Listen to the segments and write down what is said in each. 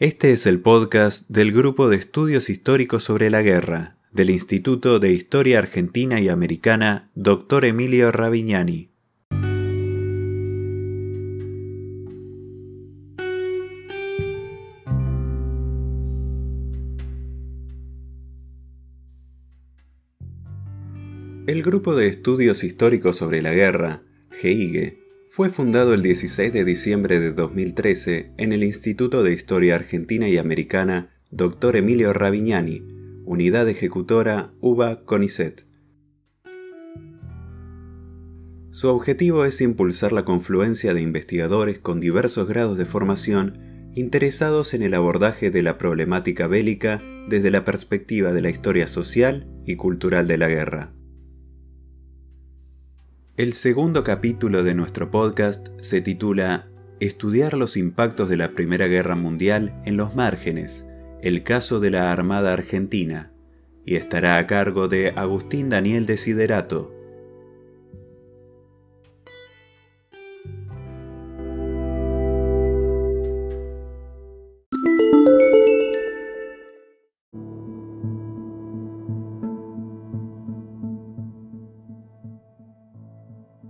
Este es el podcast del Grupo de Estudios Históricos sobre la Guerra del Instituto de Historia Argentina y Americana Dr. Emilio Ravignani. El Grupo de Estudios Históricos sobre la Guerra, GEIGE, fue fundado el 16 de diciembre de 2013 en el Instituto de Historia Argentina y Americana Dr. Emilio Ravignani, Unidad Ejecutora UBA CONICET. Su objetivo es impulsar la confluencia de investigadores con diversos grados de formación interesados en el abordaje de la problemática bélica desde la perspectiva de la historia social y cultural de la guerra. El segundo capítulo de nuestro podcast se titula Estudiar los impactos de la Primera Guerra Mundial en los márgenes, el caso de la Armada Argentina, y estará a cargo de Agustín Daniel Desiderato,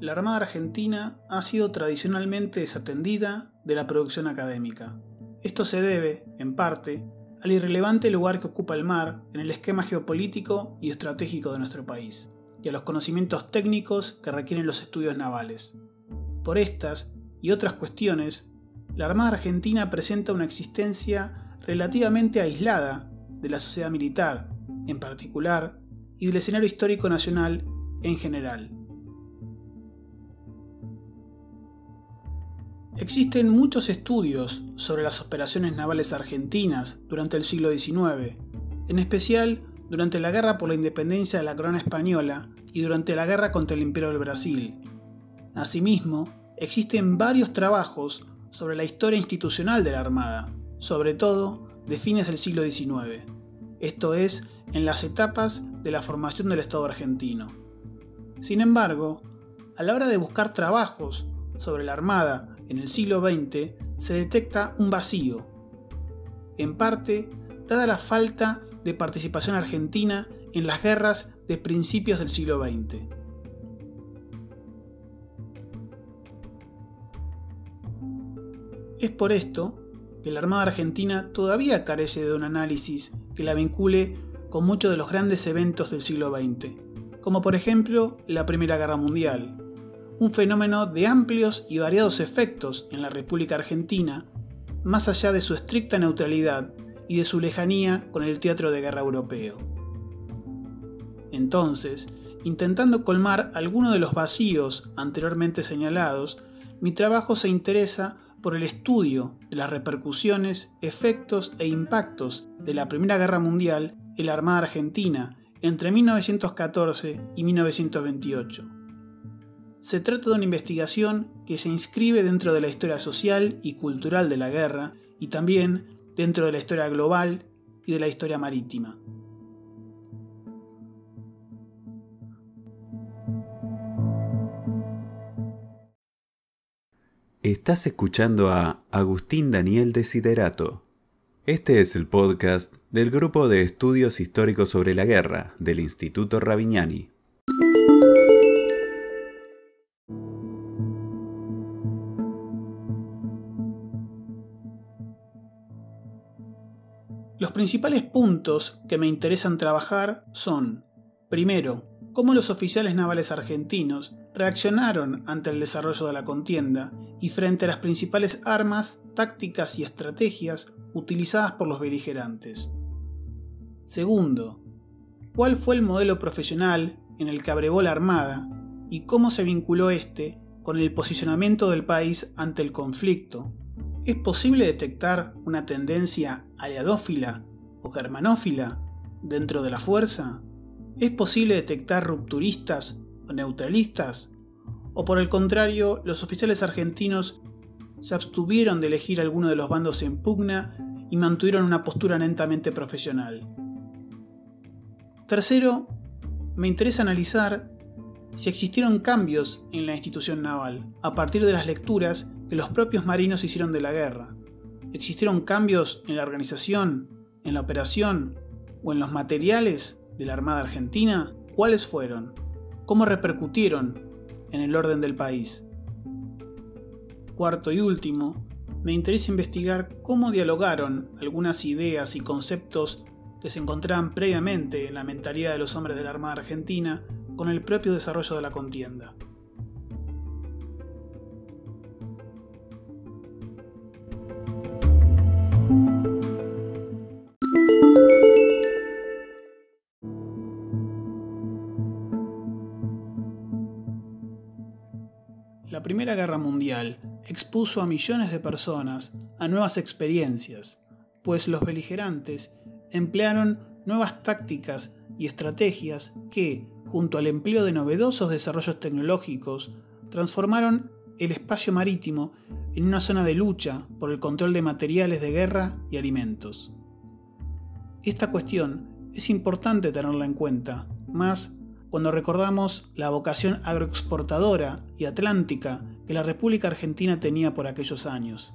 la Armada Argentina ha sido tradicionalmente desatendida de la producción académica. Esto se debe, en parte, al irrelevante lugar que ocupa el mar en el esquema geopolítico y estratégico de nuestro país, y a los conocimientos técnicos que requieren los estudios navales. Por estas y otras cuestiones, la Armada Argentina presenta una existencia relativamente aislada de la sociedad militar, en particular, y del escenario histórico nacional en general. Existen muchos estudios sobre las operaciones navales argentinas durante el siglo XIX, en especial durante la Guerra por la Independencia de la Corona Española y durante la Guerra contra el Imperio del Brasil. Asimismo, existen varios trabajos sobre la historia institucional de la Armada, sobre todo de fines del siglo XIX, esto es, en las etapas de la formación del Estado argentino. Sin embargo, a la hora de buscar trabajos sobre la Armada en el siglo XX se detecta un vacío, en parte dada la falta de participación argentina en las guerras de principios del siglo XX. Es por esto que la Armada Argentina todavía carece de un análisis que la vincule con muchos de los grandes eventos del siglo XX, como por ejemplo la Primera Guerra Mundial, un fenómeno de amplios y variados efectos en la República Argentina, más allá de su estricta neutralidad y de su lejanía con el teatro de guerra europeo. Entonces, intentando colmar alguno de los vacíos anteriormente señalados, mi trabajo se interesa por el estudio de las repercusiones, efectos e impactos de la Primera Guerra Mundial en la Armada Argentina entre 1914 y 1928. Se trata de una investigación que se inscribe dentro de la historia social y cultural de la guerra y también dentro de la historia global y de la historia marítima. Estás escuchando a Agustín Daniel Desiderato. Este es el podcast del Grupo de Estudios Históricos sobre la Guerra del Instituto Ravignani. Los principales puntos que me interesan trabajar son, primero, cómo los oficiales navales argentinos reaccionaron ante el desarrollo de la contienda y frente a las principales armas, tácticas y estrategias utilizadas por los beligerantes. Segundo, cuál fue el modelo profesional en el que abrevó la Armada y cómo se vinculó este con el posicionamiento del país ante el conflicto ¿Es posible detectar una tendencia aliadófila o germanófila dentro de la fuerza? ¿Es posible detectar rupturistas o neutralistas? ¿O por el contrario, los oficiales argentinos se abstuvieron de elegir alguno de los bandos en pugna y mantuvieron una postura netamente profesional? Tercero, me interesa analizar si existieron cambios en la institución naval a partir de las lecturas que los propios marinos hicieron de la guerra, ¿Existieron cambios en la organización, en la operación o en los materiales de la Armada Argentina? ¿Cuáles fueron? ¿Cómo repercutieron en el orden del país? Cuarto y último, me interesa investigar cómo dialogaron algunas ideas y conceptos que se encontraban previamente en la mentalidad de los hombres de la Armada Argentina con el propio desarrollo de la contienda. La Primera Guerra Mundial expuso a millones de personas a nuevas experiencias, pues los beligerantes emplearon nuevas tácticas y estrategias que, junto al empleo de novedosos desarrollos tecnológicos, transformaron el espacio marítimo en una zona de lucha por el control de materiales de guerra y alimentos. Esta cuestión es importante tenerla en cuenta, más cuando recordamos la vocación agroexportadora y atlántica que la República Argentina tenía por aquellos años.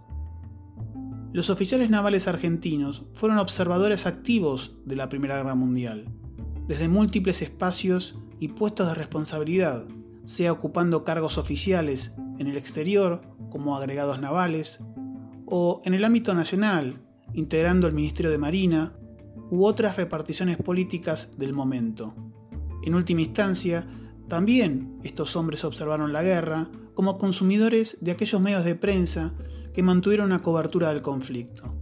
Los oficiales navales argentinos fueron observadores activos de la Primera Guerra Mundial, desde múltiples espacios y puestos de responsabilidad, sea ocupando cargos oficiales en el exterior como agregados navales, o en el ámbito nacional, integrando el Ministerio de Marina u otras reparticiones políticas del momento. En última instancia, también estos hombres observaron la guerra como consumidores de aquellos medios de prensa que mantuvieron una cobertura del conflicto.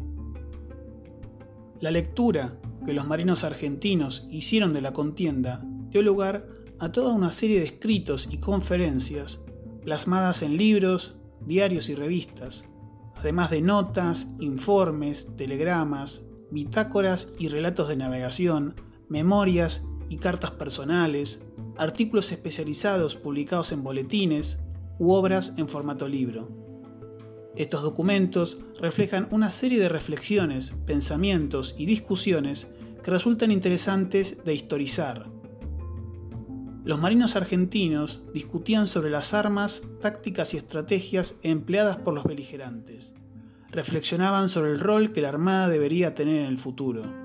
La lectura que los marinos argentinos hicieron de la contienda dio lugar a toda una serie de escritos y conferencias plasmadas en libros, diarios y revistas, además de notas, informes, telegramas, bitácoras y relatos de navegación, memorias cartas personales, artículos especializados publicados en boletines u obras en formato libro. Estos documentos reflejan una serie de reflexiones, pensamientos y discusiones que resultan interesantes de historizar. Los marinos argentinos discutían sobre las armas, tácticas y estrategias empleadas por los beligerantes. Reflexionaban sobre el rol que la Armada debería tener en el futuro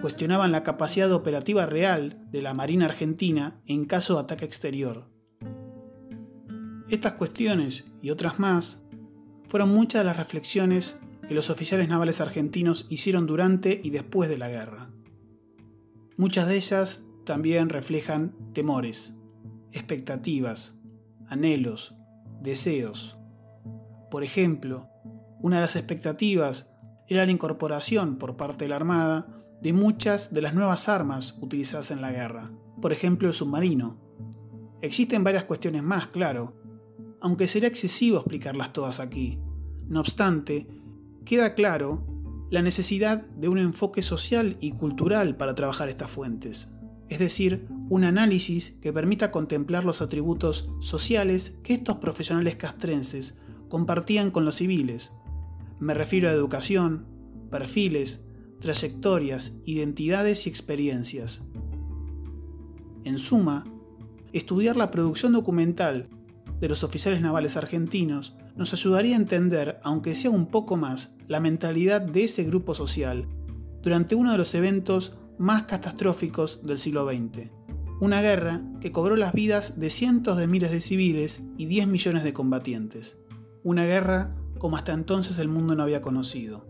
cuestionaban la capacidad operativa real de la Marina Argentina en caso de ataque exterior. Estas cuestiones y otras más fueron muchas de las reflexiones que los oficiales navales argentinos hicieron durante y después de la guerra. Muchas de ellas también reflejan temores, expectativas, anhelos, deseos. Por ejemplo, una de las expectativas era la incorporación por parte de la Armada de muchas de las nuevas armas utilizadas en la guerra, por ejemplo el submarino. Existen varias cuestiones más, claro, aunque sería excesivo explicarlas todas aquí. No obstante, queda claro la necesidad de un enfoque social y cultural para trabajar estas fuentes, es decir, un análisis que permita contemplar los atributos sociales que estos profesionales castrenses compartían con los civiles. Me refiero a educación, perfiles, trayectorias, identidades y experiencias. En suma, estudiar la producción documental de los oficiales navales argentinos nos ayudaría a entender, aunque sea un poco más, la mentalidad de ese grupo social durante uno de los eventos más catastróficos del siglo XX. Una guerra que cobró las vidas de cientos de miles de civiles y 10 millones de combatientes. Una guerra como hasta entonces el mundo no había conocido.